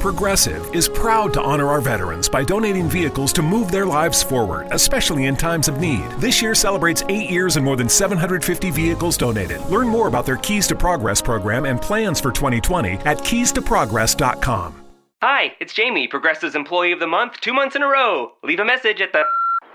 Progressive is proud to honor our veterans by donating vehicles to move their lives forward, especially in times of need. This year celebrates eight years and more than 750 vehicles donated. Learn more about their Keys to Progress program and plans for 2020 at keystoprogress.com. Hi, it's Jamie, Progressive's Employee of the Month, two months in a row. Leave a message at the.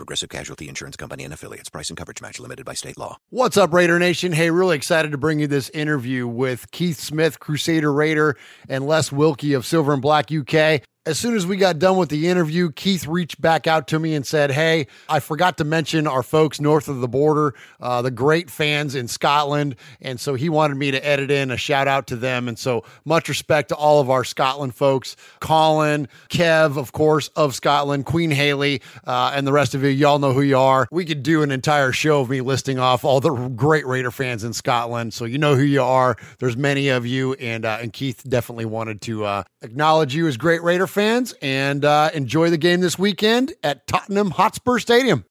Progressive Casualty Insurance Company and affiliates. Price and coverage match limited by state law. What's up, Raider Nation? Hey, really excited to bring you this interview with Keith Smith, Crusader Raider, and Les Wilkie of Silver and Black UK. As soon as we got done with the interview, Keith reached back out to me and said, Hey, I forgot to mention our folks north of the border, uh, the great fans in Scotland. And so he wanted me to edit in a shout out to them. And so much respect to all of our Scotland folks Colin, Kev, of course, of Scotland, Queen Haley, uh, and the rest of you. Y'all know who you are. We could do an entire show of me listing off all the great Raider fans in Scotland. So you know who you are. There's many of you. And, uh, and Keith definitely wanted to uh, acknowledge you as great Raider fans and uh, enjoy the game this weekend at Tottenham Hotspur Stadium.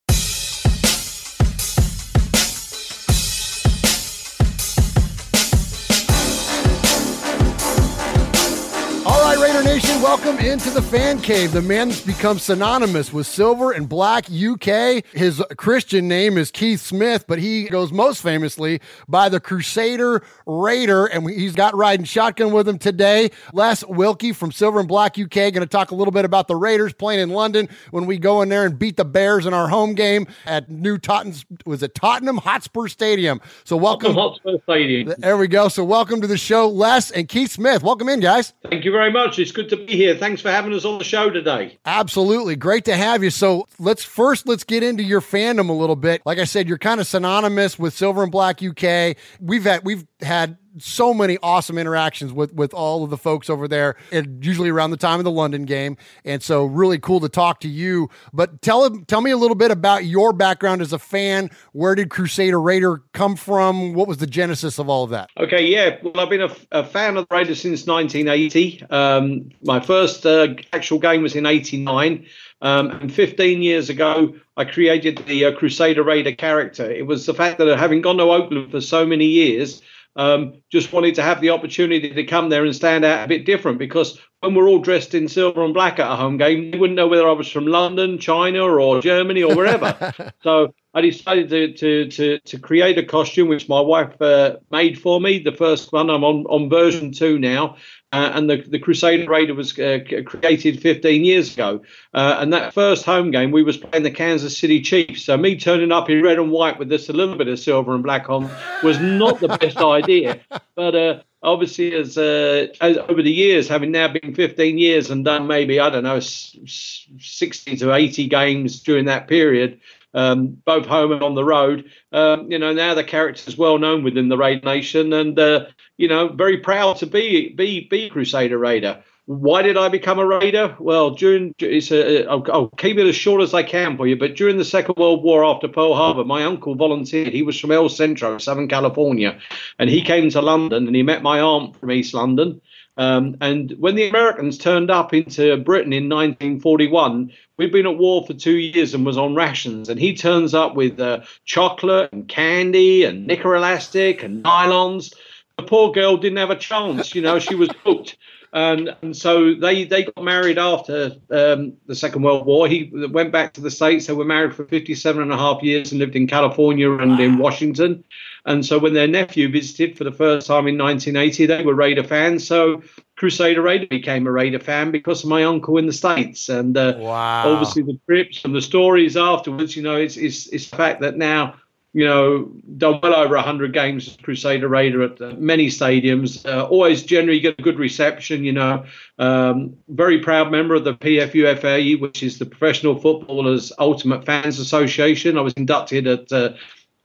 Welcome into the fan cave. The man that's become synonymous with Silver and Black UK. His Christian name is Keith Smith, but he goes most famously by the Crusader Raider, and he's got riding shotgun with him today. Les Wilkie from Silver and Black UK going to talk a little bit about the Raiders playing in London when we go in there and beat the Bears in our home game at New Tottenham. Was it Tottenham Hotspur Stadium? So welcome. Hotspur Stadium. There we go. So welcome to the show, Les and Keith Smith. Welcome in, guys. Thank you very much. It's good to be here. Thanks for having us on the show today. Absolutely. Great to have you. So let's first let's get into your fandom a little bit. Like I said, you're kind of synonymous with Silver and Black UK. We've had we've had so many awesome interactions with with all of the folks over there and usually around the time of the London game and so really cool to talk to you but tell tell me a little bit about your background as a fan where did Crusader Raider come from what was the genesis of all of that Okay, yeah. Well, I've been a, a fan of the Raiders since 1980. Um, my first uh, actual game was in 89. Um, and 15 years ago, I created the uh, Crusader Raider character. It was the fact that having gone to Oakland for so many years, um, just wanted to have the opportunity to come there and stand out a bit different because when we're all dressed in silver and black at a home game, they wouldn't know whether I was from London, China, or Germany, or wherever. so I decided to, to to to create a costume which my wife uh, made for me. The first one, I'm on on version two now, uh, and the the Crusader Raider was uh, created 15 years ago. Uh, and that first home game, we was playing the Kansas City Chiefs. So me turning up in red and white with just a little bit of silver and black on was not the best idea. But uh, obviously, as, uh, as over the years, having now been 15 years and done maybe I don't know s- s- 60 to 80 games during that period, um, both home and on the road. Um, you know, now the character's well known within the Raid Nation, and uh, you know, very proud to be be be Crusader Raider. Why did I become a Raider? Well, during it's a, I'll, I'll keep it as short as I can for you. But during the Second World War, after Pearl Harbor, my uncle volunteered. He was from El Centro, Southern California, and he came to London and he met my aunt from East London. Um, and when the Americans turned up into Britain in 1941, we'd been at war for two years and was on rations. And he turns up with uh, chocolate and candy and knicker elastic and nylons. The poor girl didn't have a chance. You know, she was hooked and and so they they got married after um, the Second World War. He went back to the states. They were married for 57 and a half years and lived in California and wow. in Washington. And so when their nephew visited for the first time in 1980, they were Raider fans. So Crusader Raider became a Raider fan because of my uncle in the States. And uh, wow. obviously the trips and the stories afterwards, you know, it's, it's, it's the fact that now you know, done well over 100 games Crusader Raider at many stadiums. Uh, always generally get a good reception, you know. Um, very proud member of the PFUFA, which is the Professional Footballers Ultimate Fans Association. I was inducted at uh,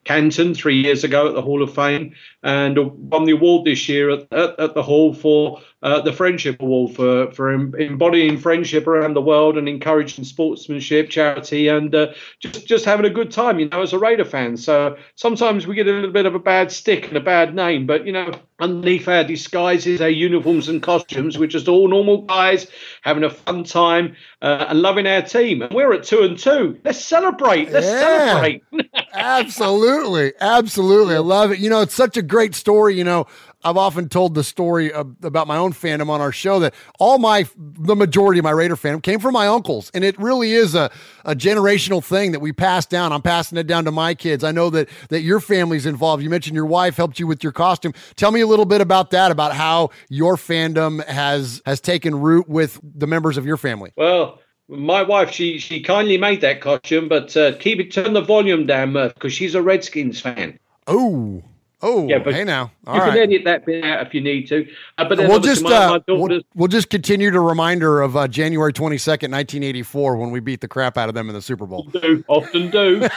Canton three years ago at the Hall of Fame and won the award this year at, at, at the Hall for uh, the Friendship Award for, for embodying friendship around the world and encouraging sportsmanship, charity, and uh, just, just having a good time, you know, as a Raider fan. So sometimes we get a little bit of a bad stick and a bad name, but, you know, underneath our disguises, our uniforms and costumes, we're just all normal guys having a fun time uh, and loving our team. And we're at two and two. Let's celebrate. Let's yeah, celebrate. absolutely. Absolutely. I love it. You know, it's such a great story. You know, I've often told the story of, about my own fandom on our show that all my, the majority of my Raider fandom came from my uncles. And it really is a, a generational thing that we pass down. I'm passing it down to my kids. I know that, that your family's involved. You mentioned your wife helped you with your costume. Tell me a little bit about that, about how your fandom has, has taken root with the members of your family. Well, my wife, she she kindly made that costume, but uh, keep it turn the volume down, Murph, because she's a Redskins fan. Oh, Oh, yeah, but hey now, All you right. can edit that bit out if you need to. Uh, but we'll just my, uh, my we'll, we'll, just continue to reminder of uh, January twenty second, nineteen eighty four, when we beat the crap out of them in the Super Bowl. Do, often do.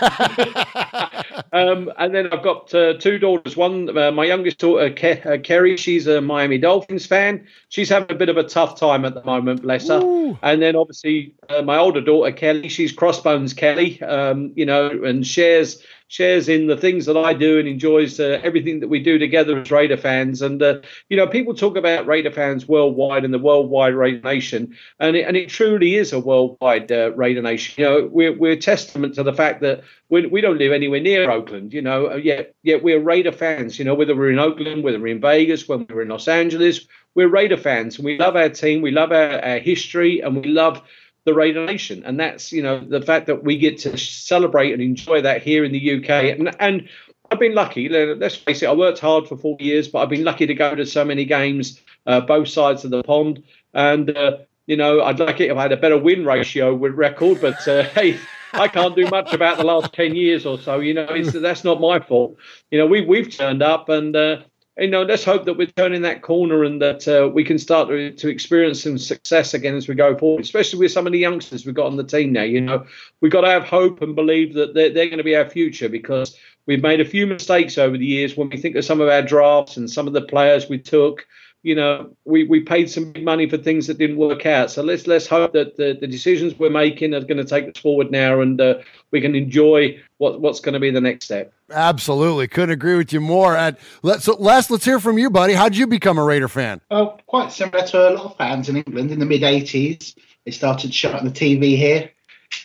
um, and then I've got uh, two daughters. One, uh, my youngest daughter, Ke- uh, Kerry. She's a Miami Dolphins fan. She's having a bit of a tough time at the moment, bless her. Ooh. And then obviously my older daughter, Kelly. She's Crossbones Kelly. Um, you know, and shares shares in the things that I do and enjoys uh, everything that we do together as Raider fans. And uh, you know, people talk about Raider fans worldwide and the worldwide Raider Nation, and it, and it truly is a worldwide uh, Raider Nation. You know, we're we're testament to the fact that we, we don't live anywhere near Oakland. You know, yet yet we're Raider fans. You know, whether we're in Oakland, whether we're in Vegas, when we're in Los Angeles, we're Raider fans, and we love our team, we love our, our history, and we love the Raider Nation, and that's you know the fact that we get to celebrate and enjoy that here in the UK, and and I've been lucky. Let's face it, I worked hard for four years, but I've been lucky to go to so many games, uh, both sides of the pond, and uh, you know I'd like it if I had a better win ratio with record, but uh, hey. I can't do much about the last ten years or so. You know, that's not my fault. You know, we we've turned up, and uh, you know, let's hope that we're turning that corner and that uh, we can start to, to, experience some success again as we go forward, especially with some of the youngsters we've got on the team now. You know, we've got to have hope and believe that they're, they're going to be our future because we've made a few mistakes over the years when we think of some of our drafts and some of the players we took you know, we, we paid some money for things that didn't work out. So let's let's hope that the, the decisions we're making are going to take us forward now, and uh, we can enjoy what what's going to be the next step. Absolutely, couldn't agree with you more. And let's so Les, let's hear from you, buddy. How did you become a Raider fan? Oh, quite similar to a lot of fans in England in the mid '80s. They started showing the TV here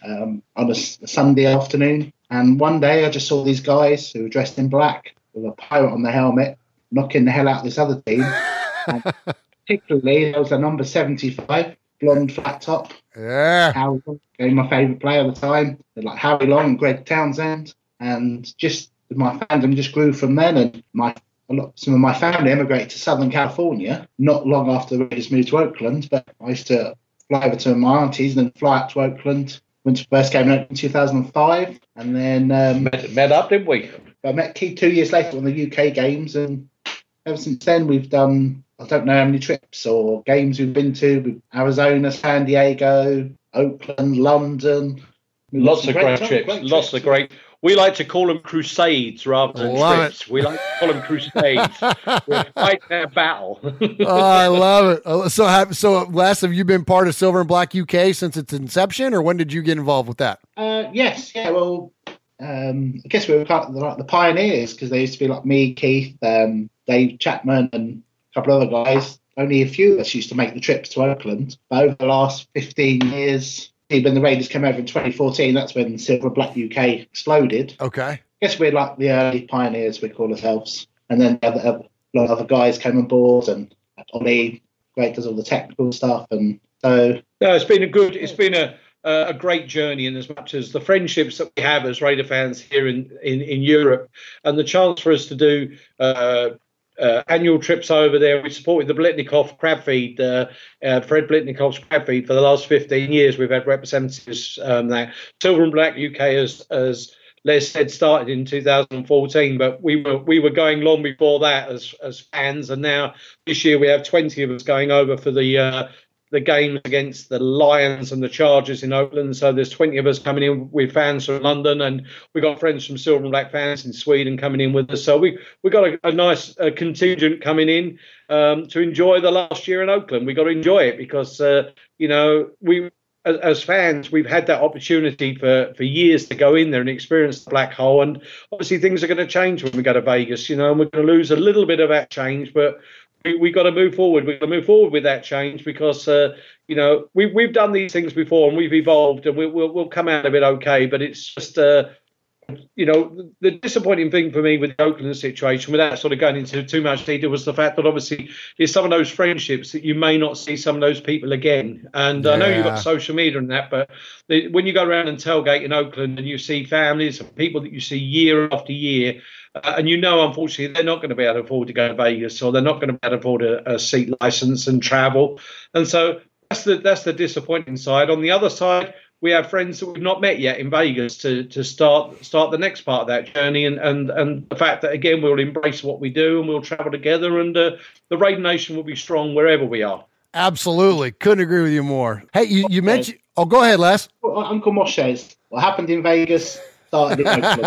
um, on a, a Sunday afternoon, and one day I just saw these guys who were dressed in black with a pirate on the helmet knocking the hell out of this other team. particularly, there was a number 75, blonde flat top. Yeah. Howie my favourite player at the time. They're like Howie Long Greg Townsend. And just my fandom just grew from then. And my lot, some of my family emigrated to Southern California not long after the Raiders moved to Oakland. But I used to fly over to my aunties and then fly up to Oakland. Went to first game in 2005, and then um, met, met up, didn't we? I met Keith two years later on the UK games, and ever since then we've done I don't know how many trips or games we've been to Arizona, San Diego, Oakland, London. Lots of great, great trips. Great Lots trips. of great. We like to call them crusades rather than love trips. It. We like to call them crusades. We're fighting their battle. oh, I love it. Uh, so, have, so, Les, have you been part of Silver and Black UK since its inception, or when did you get involved with that? Uh, yes, yeah. Well, um, I guess we were part of the, like the pioneers because they used to be like me, Keith, um, Dave Chapman, and a couple of other guys. only a few of us used to make the trips to Oakland. But over the last 15 years, when the Raiders came over in 2014, that's when Silver Black UK exploded. Okay. I guess we're like the early pioneers, we call ourselves. And then other, a lot of other guys came on board, and Ollie, great, does all the technical stuff. And so. No, it's been a good, it's been a, uh, a great journey in as much as the friendships that we have as Raider fans here in, in, in Europe and the chance for us to do uh, uh, annual trips over there. We supported the Biletnikoff crab feed, uh, uh, Fred Biletnikoff's crab feed for the last 15 years. We've had representatives um, there. Silver and Black UK as, as Les said started in 2014, but we were we were going long before that as as fans, and now this year we have 20 of us going over for the uh, the games against the Lions and the Chargers in Oakland. So there's 20 of us coming in with fans from London, and we got friends from Silver and Black fans in Sweden coming in with us. So we we got a, a nice uh, contingent coming in um, to enjoy the last year in Oakland. We got to enjoy it because uh, you know we. As, as fans, we've had that opportunity for, for years to go in there and experience the black hole. And obviously, things are going to change when we go to Vegas, you know, and we're going to lose a little bit of that change. But we, we got to move forward. We've got to move forward with that change because uh, you know we we've done these things before and we've evolved and we, will we'll come out of it okay. But it's just uh, you know the disappointing thing for me with the Oakland situation, without sort of going into too much detail, was the fact that obviously it's some of those friendships that you may not see some of those people again. And yeah. I know you've got social media and that, but the, when you go around and tailgate in Oakland and you see families and people that you see year after year uh, and you know, unfortunately, they're not going to be able to afford to go to Vegas, or they're not going to be able to afford a, a seat license and travel. And so that's the that's the disappointing side. On the other side, we have friends that we've not met yet in Vegas to to start start the next part of that journey, and and and the fact that again we'll embrace what we do and we'll travel together, and uh, the Raid Nation will be strong wherever we are. Absolutely, couldn't agree with you more. Hey, you, you mentioned. Oh, go ahead, Les. Uncle Mosh's. What happened in Vegas started in Oakland.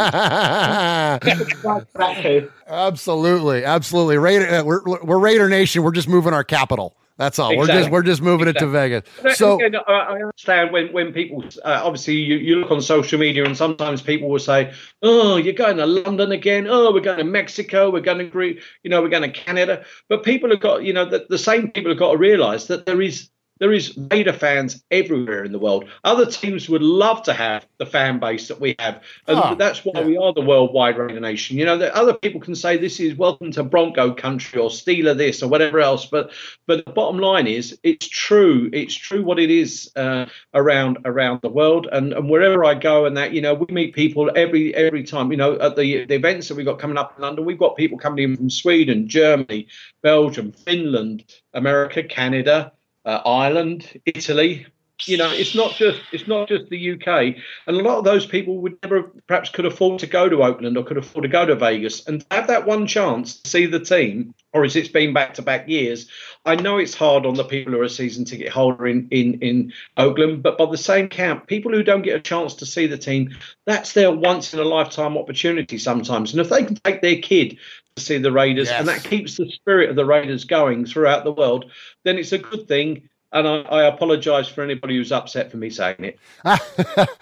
absolutely, absolutely. Raider, uh, we're we're Raider Nation. We're just moving our capital. That's all. Exactly. We're just we're just moving exactly. it to Vegas. So I understand when when people uh, obviously you, you look on social media and sometimes people will say, "Oh, you're going to London again. Oh, we're going to Mexico. We're going to Greece. You know, we're going to Canada." But people have got you know the, the same people have got to realise that there is there is Raider fans everywhere in the world. Other teams would love to have the fan base that we have, and oh, that's why yeah. we are the worldwide Raider nation. You know, that other people can say this is welcome to Bronco country or Steeler this or whatever else, but but the bottom line is it's true. It's true what it is uh, around around the world, and and wherever I go, and that you know we meet people every every time. You know, at the the events that we've got coming up in London, we've got people coming in from Sweden, Germany, Belgium, Finland, America, Canada uh, Ireland, Italy. You know, it's not just it's not just the UK, and a lot of those people would never perhaps could afford to go to Oakland or could afford to go to Vegas and have that one chance to see the team. Or as it's been back to back years, I know it's hard on the people who are a season ticket holder in, in, in Oakland, but by the same count, people who don't get a chance to see the team, that's their once in a lifetime opportunity sometimes. And if they can take their kid see the Raiders, yes. and that keeps the spirit of the Raiders going throughout the world, then it's a good thing and I, I apologize for anybody who's upset for me saying it.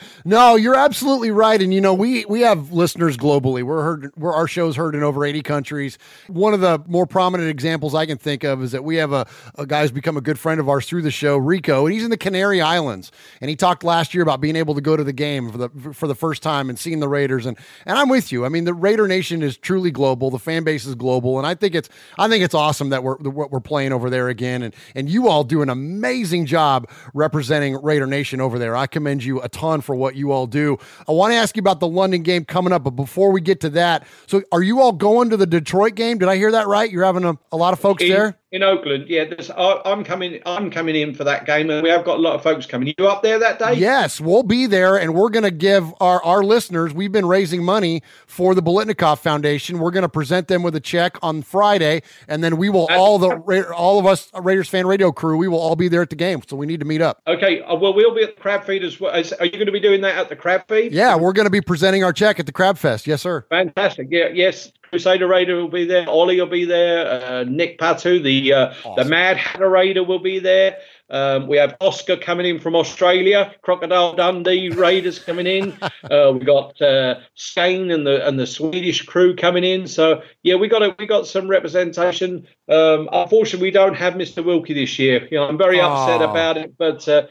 no, you're absolutely right. And you know, we we have listeners globally. We're heard we're our show's heard in over 80 countries. One of the more prominent examples I can think of is that we have a, a guy who's become a good friend of ours through the show, Rico, and he's in the Canary Islands. And he talked last year about being able to go to the game for the for the first time and seeing the Raiders. And and I'm with you. I mean, the Raider Nation is truly global. The fan base is global, and I think it's I think it's awesome that we're what we're playing over there again. And and you all do an amazing amazing job representing Raider Nation over there. I commend you a ton for what you all do. I want to ask you about the London game coming up, but before we get to that, so are you all going to the Detroit game? Did I hear that right? You're having a, a lot of folks there? In Oakland. Yeah, I, am coming. I'm coming in for that game, and we have got a lot of folks coming. You up there that day? Yes, we'll be there, and we're going to give our our listeners. We've been raising money for the Biletnikoff Foundation. We're going to present them with a check on Friday, and then we will all the all of us Raiders fan radio crew. We will all be there at the game, so we need to meet up. Okay. Uh, well, we'll be at the Crab Feed as well. Are you going to be doing that at the Crab Feed? Yeah, we're going to be presenting our check at the Crab Fest. Yes, sir. Fantastic. Yeah. Yes. Crusader Raider will be there. Ollie will be there. Uh, Nick Patu, the uh, awesome. the Mad Hatter Raider, will be there. Um, we have Oscar coming in from Australia, Crocodile Dundee Raiders coming in. Uh, we got uh, Skane and the and the Swedish crew coming in. So yeah, we got a, we got some representation. Um, unfortunately, we don't have Mr. Wilkie this year. You know, I'm very upset about it, but uh,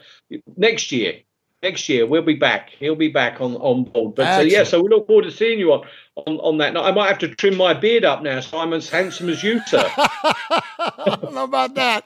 next year. Next year we'll be back. He'll be back on, on board. But uh, yeah, so we look forward to seeing you on, on on that. Now, I might have to trim my beard up now, so I'm as handsome as you, sir. Know about that.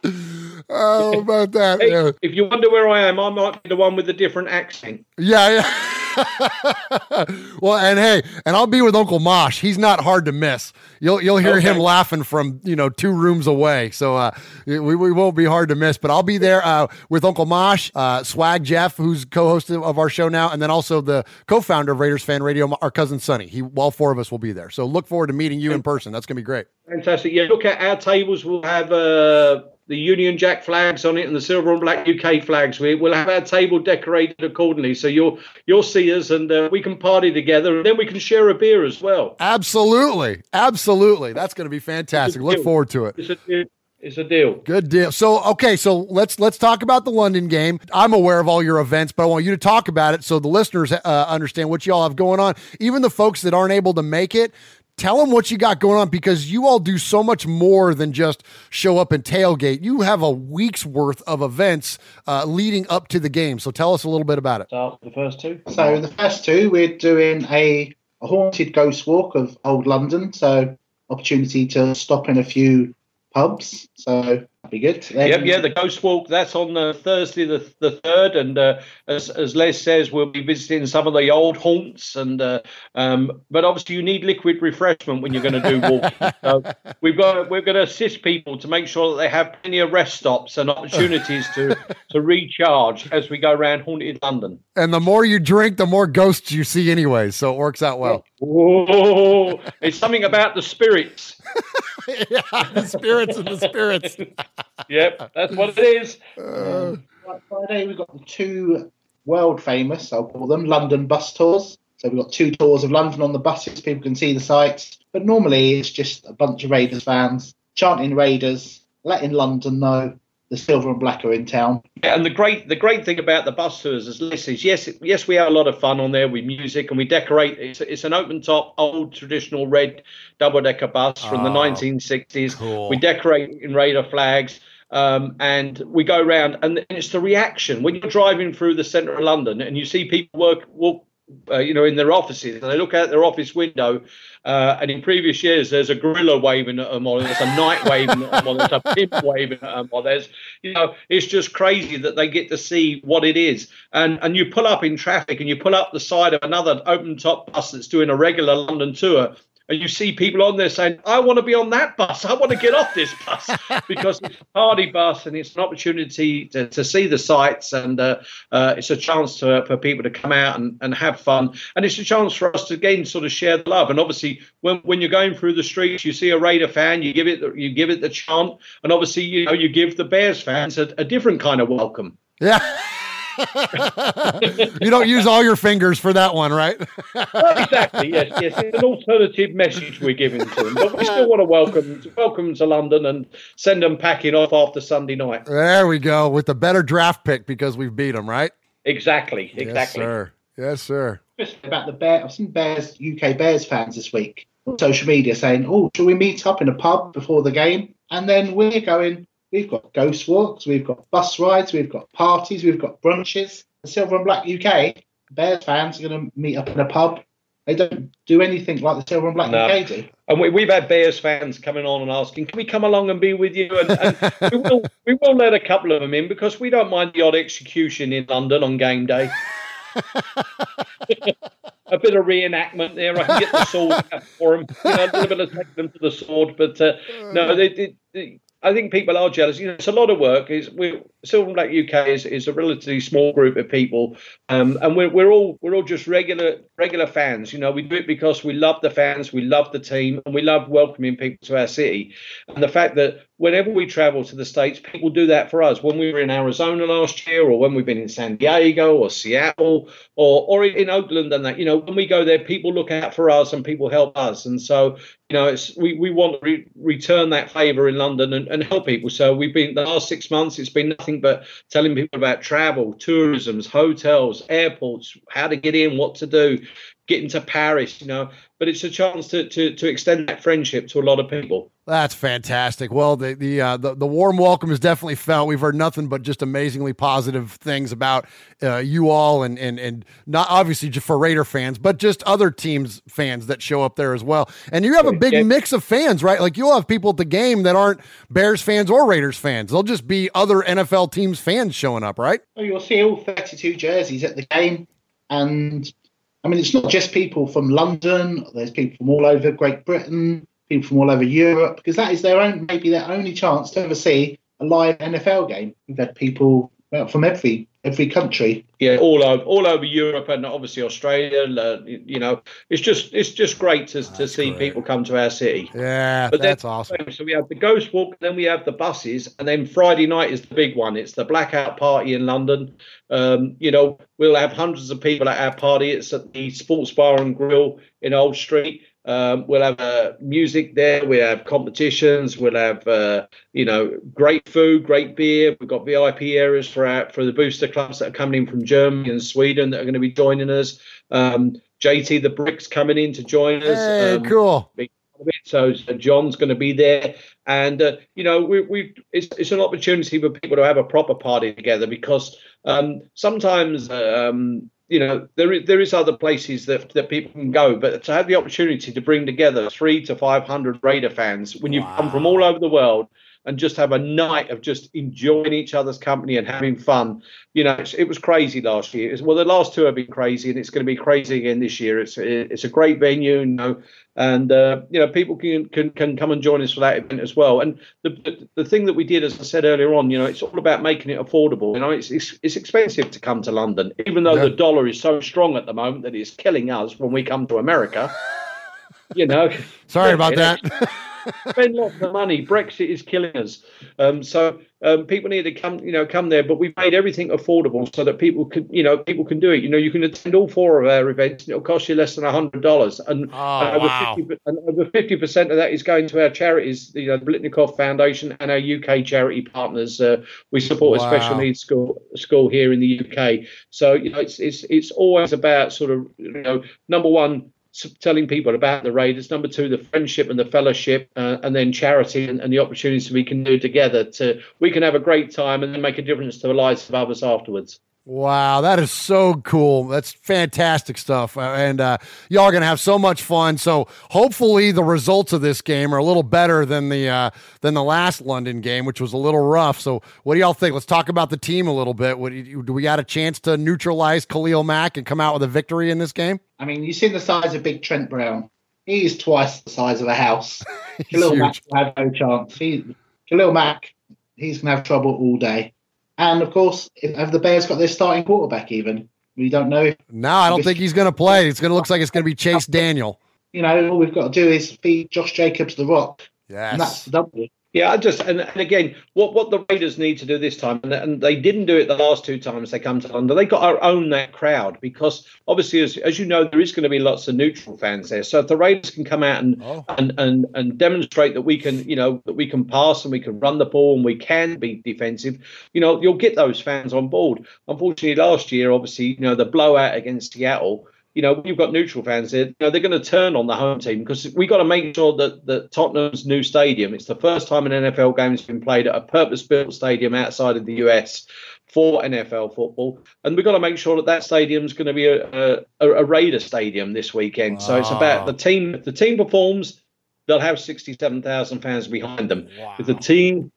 Oh, about that. Hey, Yeah, if you wonder where I am, I might be the one with the different accent. yeah. yeah. well, and hey, and I'll be with Uncle Mosh. He's not hard to miss. You'll you'll hear him laughing from you know two rooms away. So uh, we, we won't be hard to miss. But I'll be there uh, with Uncle Mosh, uh, Swag Jeff, who's co-host of our show now, and then also the co-founder of Raiders Fan Radio, our cousin Sonny. He, all four of us will be there. So look forward to meeting you in person. That's gonna be great. Fantastic. Yeah, look at our tables. We'll have uh, the Union Jack flags on it and the silver and black UK flags. We, we'll have our table decorated accordingly, so you'll you'll see us and uh, we can party together, and then we can share a beer as well. Absolutely, absolutely. That's gonna be fantastic. Look forward to it. It's a deal. It's a deal. Good deal. So okay, so let's let's talk about the London game. I'm aware of all your events, but I want you to talk about it so the listeners uh, understand what you all have going on. Even the folks that aren't able to make it, tell them what you got going on because you all do so much more than just show up and tailgate. You have a week's worth of events uh, leading up to the game. So tell us a little bit about it. Start the first two. So the first two, we're doing a, a haunted ghost walk of old London. So opportunity to stop in a few pubs. So that'd be good. Then- Yep, yeah, the Ghost Walk. That's on uh, Thursday, the the third, and uh, as as Les says, we'll be visiting some of the old haunts. And uh, um, but obviously, you need liquid refreshment when you're going to do walking. so we've got we're going to assist people to make sure that they have plenty of rest stops and opportunities to to recharge as we go around haunted London. And the more you drink, the more ghosts you see, anyway. So it works out well. Whoa! It's something about the spirits. yeah, the spirits and the spirits. Yep, that's what it is. Uh. Right, Friday, we've got the two world famous, I'll call them, London bus tours. So we've got two tours of London on the buses. People can see the sights. But normally it's just a bunch of Raiders fans chanting Raiders, letting London know the silver and black are in town. Yeah, and the great the great thing about the bus tours is this is yes yes we have a lot of fun on there with music and we decorate it's, it's an open top old traditional red double decker bus from the Oh, 1960s cool. we decorate in Raider flags um, and we go around and it's the reaction when you're driving through the centre of London and you see people work walk uh, you know, in their offices, and they look out their office window, uh, and in previous years, there's a gorilla waving at them, or there's a knight waving at them, or there's a pimp waving at them, or there's, you know, it's just crazy that they get to see what it is. And and you pull up in traffic, and you pull up the side of another open top bus that's doing a regular London tour. And you see people on there saying, I want to be on that bus. I want to get off this bus because it's a party bus and it's an opportunity to, to see the sights and uh, uh, it's a chance to, for people to come out and, and have fun. And it's a chance for us to again sort of share the love. And obviously, when, when you're going through the streets, you see a Raider fan, you give it the, you give it the chant, and obviously, you know, you give the Bears fans a, a different kind of welcome. Yeah. you don't use all your fingers for that one, right? exactly. Yes, yes. It's an alternative message we're giving to them, but we still want to welcome welcome to London and send them packing off after Sunday night. There we go with the better draft pick because we've beat them, right? Exactly. Exactly. Yes, Exactly. sir. Yes, sir. about the Bear. I've seen Bears UK Bears fans this week on social media saying, "Oh, shall we meet up in a pub before the game?" And then we're going. We've got ghost walks, we've got bus rides, we've got parties, we've got brunches. The Silver and Black UK Bears fans are going to meet up in a pub. They don't do anything like the Silver and Black No. UK do. And we, we've had Bears fans coming on and asking, "Can we come along and be with you?" And, and we will we will let a couple of them in because we don't mind the odd execution in London on game day. a bit of reenactment there. I can get the sword out for them. You know, a little bit of taking them to the sword, but uh, no, they, they, they, I think people are jealous. You know, it's a lot of work. Is we Silver Black UK is, is a relatively small group of people, um, and we're we're all we're all just regular regular fans. You know, we do it because we love the fans, we love the team, and we love welcoming people to our city. And the fact that whenever we travel to the States, people do that for us. When we were in Arizona last year, or when we've been in San Diego or Seattle or, or in Oakland and that, you know, when we go there, people look out for us and people help us. And so, you know, it's we, we want to re- return that favor in London and, and help people. So we've been the last six months, it's been nothing but telling people about travel, tourisms, hotels, airports, how to get in, what to do, getting to Paris, you know. But it's a chance to, to, to extend that friendship to a lot of people. That's fantastic. Well, the the, uh, the, the warm welcome is definitely felt. We've heard nothing but just amazingly positive things about uh, you all, and and and not obviously just for Raider fans, but just other teams fans that show up there as well. And you have a big mix of fans, right? Like you'll have people at the game that aren't Bears fans or Raiders fans. They'll just be other NFL teams fans showing up, right? Oh, you'll see all 32 jerseys at the game, and I mean, it's not just people from London. There's people from all over Great Britain, people from all over Europe, because that is their own, maybe their only chance to ever see a live NFL game. We've had people from every every country. Yeah, all over all over Europe and obviously Australia. Uh, you know, it's just it's just great to, to see great. people come to our city. Yeah, but that's awesome. So we have the Ghost Walk, then we have the buses, and then Friday night is the big one. It's the blackout party in London. Um, you know, we'll have hundreds of people at our party. It's at the Sports Bar and Grill in Old Street. Um, we'll have uh, music there. We have competitions. We'll have uh, you know great food, great beer. We've got VIP areas for our, for the booster clubs that are coming in from Germany and Sweden that are going to be joining us. Um, JT the Brick's coming in to join us. Hey, um, cool. So, so, John's going to be there, and uh, you know we we it's, it's an opportunity for people to have a proper party together because um, sometimes um, you know there is there is other places that that people can go, but to have the opportunity to bring together three to five hundred Raider fans when you've come from all over the world and just have a night of just enjoying each other's company and having fun. You know, it was crazy last year. Was, well, the last two have been crazy, and it's going to be crazy again this year. It's it's a great venue, you know, and uh, you know people can, can can come and join us for that event as well. And the, the, the thing that we did, as I said earlier on, you know, it's all about making it affordable. You know, it's it's, it's expensive to come to London, even though yeah. the dollar is so strong at the moment that it's killing us when we come to America. you know, sorry about that. spend lots of money. Brexit is killing us. Um, so um, people need to come, you know, come there. But we've made everything affordable so that people can, you know, people can do it. You know, you can attend all four of our events. And it'll cost you less than a hundred dollars, and, oh, and, over wow. 50, and over fifty percent of that is going to our charities, you know, the Biletnikoff Foundation and our UK charity partners. Uh, we support Wow. a special needs school school here in the UK. So you know, it's it's it's always about sort of you know, number one telling people about the Raiders. Number two, the friendship and the fellowship, uh, and then charity and, and the opportunities we can do together. To we can have a great time and then make a difference to the lives of others afterwards. Wow, that is so cool. That's fantastic stuff. Uh, and uh, y'all are going to have so much fun. So hopefully the results of this game are a little better than the uh, than the last London game, which was a little rough. So what do y'all think? Let's talk about the team a little bit. What, do you- do we got a chance to neutralize Khalil Mack and come out with a victory in this game? I mean, you've seen the size of Big Trent Brown. He is twice the size of a house. Khalil huge. Mack will have no chance. He, Khalil Mack, he's going to have trouble all day. And of course, if- have the Bears got their starting quarterback even? We don't know. If, No, I don't think he's going to play. It's going to look like it's going to be Chase Daniel. you know, all we've got to do is feed Josh Jacobs the rock, and that's the W. Yeah, I just and, and again, what what the Raiders need to do this time, and, and they didn't do it the last two times they come to London. They got to own that crowd because obviously, as, as you know, there is going to be lots of neutral fans there. So if the Raiders can come out and Oh. and, and and demonstrate that we can, you know, that we can pass and we can run the ball and we can be defensive, you know, you'll get those fans on board. Unfortunately, last year, obviously, you know, the blowout against Seattle you know, you've got neutral fans there. You know, they're going to turn on the home team because we've got to make sure that, that Tottenham's new stadium. It's the first time an NFL game has been played at a purpose-built stadium outside of the US for NFL football, and we've got to make sure that that stadium's going to be a, a, a Raider stadium this weekend. So it's about the team. If the team performs, they'll have sixty-seven thousand fans behind them. If the team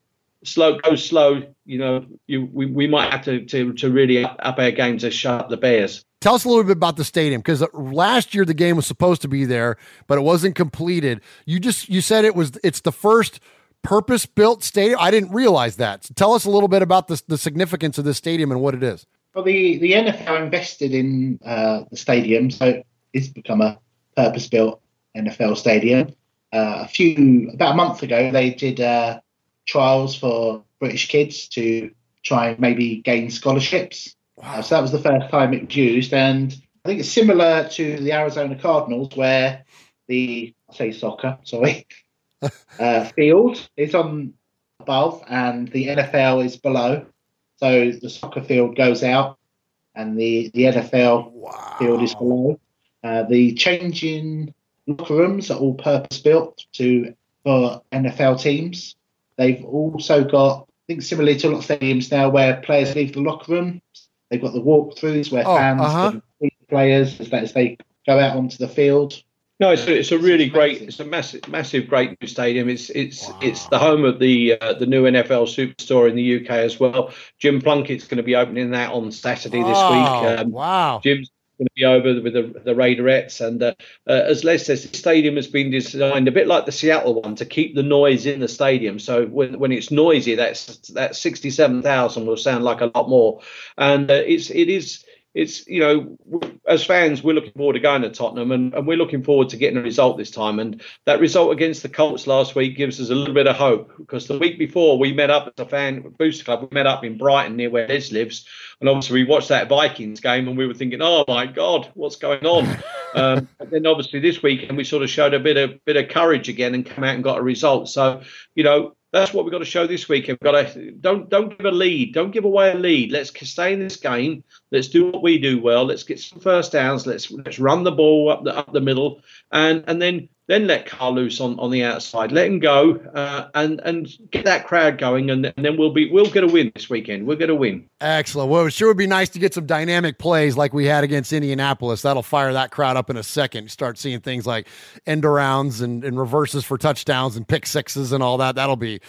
slow goes slow, you know, you we, we might have to, to to really up, up our game to shut up the Bears. Tell us a little bit about the stadium because last year the game was supposed to be there, but it wasn't completed. You just you said it was it's the first purpose built stadium. I didn't realize that. So tell us a little bit about the the significance of this stadium and what it is. Well, the, the NFL invested in uh, the stadium, so it's become a purpose-built NFL stadium. Uh, a few about a month ago, they did uh, trials for British kids to try and maybe gain scholarships. Uh, so that was the first time it was used, and I think it's similar to the Arizona Cardinals, where the I say soccer, sorry, uh, field is on above and the NFL is below. So the soccer field goes out, and the the NFL Wow. field is below. Uh, the changing locker rooms are all purpose built to for NFL teams. They've also got, I think, similarly to a lot of stadiums now, where players leave the locker room. They've got the walkthroughs where Oh, fans uh-huh. can meet the players as, as they go out onto the field. No, it's a, it's a really great, it's a massive, massive, great new stadium. It's it's it's the home of the uh, the new NFL superstore in the UK as well. Jim Plunkett's going to be opening that on Saturday this Oh, week. Um, wow. Jim's going to be over with the, the Raiderettes. And uh, uh, as Les says, the stadium has been designed a bit like the Seattle one to keep the noise in the stadium. So when, when it's noisy, that's that 67,000 will sound like a lot more. And uh, it's it is. It's you know, as fans, we're looking forward to going to Tottenham, and, and we're looking forward to getting a result this time. And that result against the Colts last week gives us a little bit of hope because the week before we met up as a fan booster club, we met up in Brighton near where Les lives, and obviously we watched that Vikings game and we were thinking, oh my God, what's going on? um, but then obviously this weekend we sort of showed a bit of bit of courage again and come out and got a result. So you know that's what we've got to show this week. We've got to don't don't give a lead, don't give away a lead. Let's stay in this game. Let's do what we do well. Let's get some first downs. Let's let's run the ball up the up the middle, and and then then let Carl loose on, on the outside. Let him go, uh, and and get that crowd going, and, and then we'll be we'll get a win this weekend. We're going to win. Excellent. Well, it sure would be nice to get some dynamic plays like we had against Indianapolis. That'll fire that crowd up in a second. Start seeing things like end arounds and, and reverses for touchdowns and pick sixes and all that. That'll be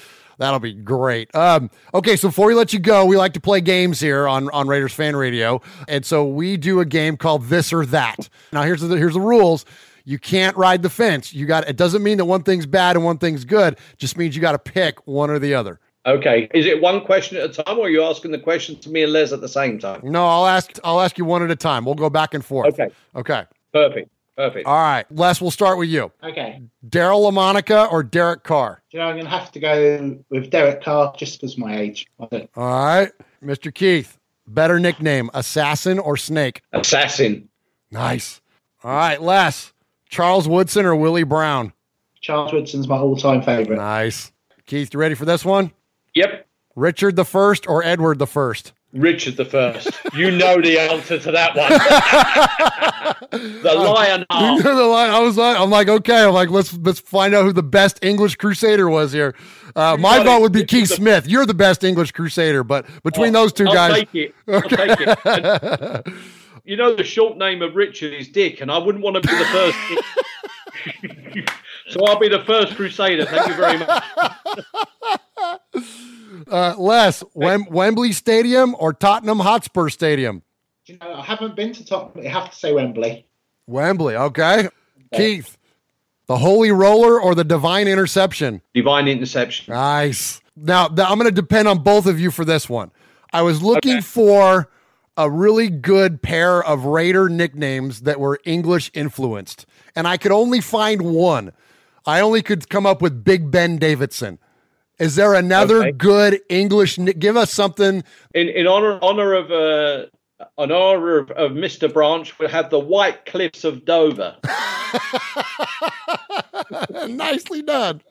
that'll be great. Um, okay, so before we let you go, we like to play games here on, on Raiders Fan Radio. And so we do a game called This or That. Now here's the here's the rules. You can't ride the fence. You got it doesn't mean that one thing's bad and one thing's good. Just means you got to pick one or the other. Okay, is it one question at a time, or are you asking the question to me and Les at the same time? No, I'll ask I'll ask you one at a time. We'll go back and forth. Okay, Okay. perfect, perfect. All right. Les, we'll start with you. Okay. Daryle Lamonica or Derek Carr? You know, I'm going to have to go with Derek Carr just because of my age. All right. Mr. Keith, better nickname, Assassin or Snake? Assassin. Nice. All right, Les, Charles Woodson or Willie Brown? Charles Woodson's my all-time favourite. Nice. Keith, you ready for this one? Yep, Richard the First or Edward the First? Richard the First. You know the answer to that one. the lion heart. The line- I was like, I'm like, okay. I'm like, let's let's find out who the best English Crusader was here. Uh, my vote would be Keith the- Smith. You're the best English Crusader, but between those 2 I'll guys, take it. I'll take it. And, you know the short name of Richard is Dick, and I wouldn't want to be the first. so I'll be the first Crusader. Thank you very much. Uh, Les, Wem- Wembley Stadium or Tottenham Hotspur Stadium? You know, I haven't been to Tottenham, but I have to say Wembley. Wembley, okay. Keith, the Holy Roller or the Divine Interception? Divine interception. Nice. Now, th- I'm going to depend on both of you for this one. I was looking Okay. for a really good pair of Raider nicknames that were English influenced, and I could only find one. I only could come up with Big Ben Davidson. Is there another Okay. good English? Give us something. In in honor honor of uh, in honor of, of Mr. Branch, we'll have the White Cliffs of Dover. Nicely done.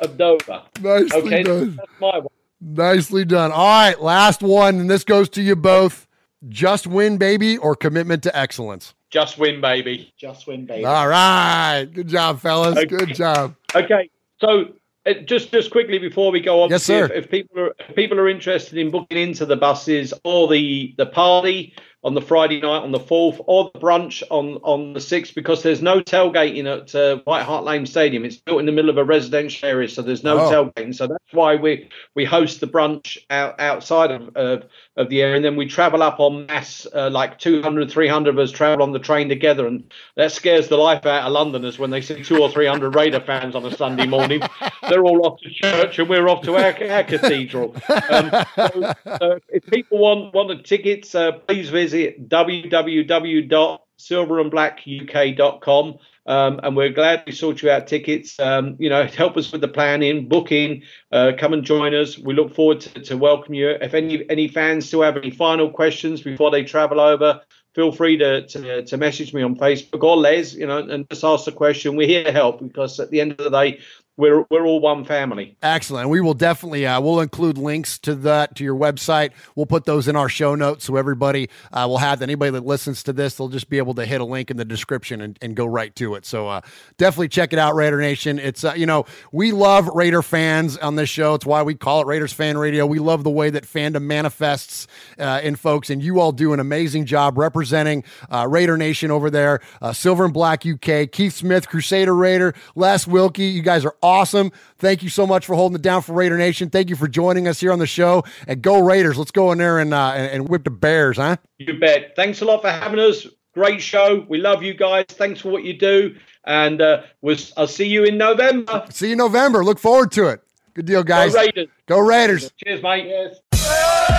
Of Dover. Nicely Okay, done. that's my one. Nicely done. All right, last one, and this goes to you both. Just win, baby, or commitment to excellence. Just win, baby. Just win, baby. All right. Good job, fellas. Okay. Good job. Okay, so Uh, just just quickly before we go on, Yes, sir. If, if people are if people are interested in booking into the buses or the the party on the Friday night on the fourth or the brunch on on the sixth, because there's no tailgating at uh, White Hart Lane Stadium. It's built in the middle of a residential area, so there's no Oh. tailgating. So that's why we we host the brunch out, outside of, of of the area, and then we travel up on mass, uh, like 200, 300 of us travel on the train together, and that scares the life out of Londoners when they see two or three hundred Raider fans on a Sunday morning. They're all off to church, and we're off to our, our cathedral. Um, so, so if people want want the tickets, uh, please visit www.silverandblackuk.com Um, and we're glad we sort you out tickets. Um, you know, help us with the planning, booking. Uh, come and join us. We look forward to, to welcome you. If any any fans still have any final questions before they travel over, feel free to, to, to message me on Facebook or Les, you know, and just ask the question. We're here to help because at the end of the day, we're we're all one family. Excellent. We will definitely uh, we'll include links to that to your website. We'll put those in our show notes so everybody uh, will have anybody that listens to this, they'll just be able to hit a link in the description and, and go right to it. So uh, definitely check it out, Raider Nation. It's uh, you know we love Raider fans on this show. It's why we call it Raiders Fan Radio. We love the way that fandom manifests uh, in folks, and you all do an amazing job representing uh, Raider Nation over there. Silver and Black UK, Keith Smith, Crusader Raider, Les Wilkie. You guys are awesome. Thank you so much for holding it down for Raider Nation. Thank you for joining us here on the show. And go Raiders. Let's go in there and uh, and, and whip the Bears, huh? You bet. Thanks a lot for having us. Great show. We love you guys. Thanks for what you do. And uh, we'll, I'll see you in November. See you November. Look forward to it. Good deal, guys. Go Raiders. Go Raiders. Cheers, mate. Yes.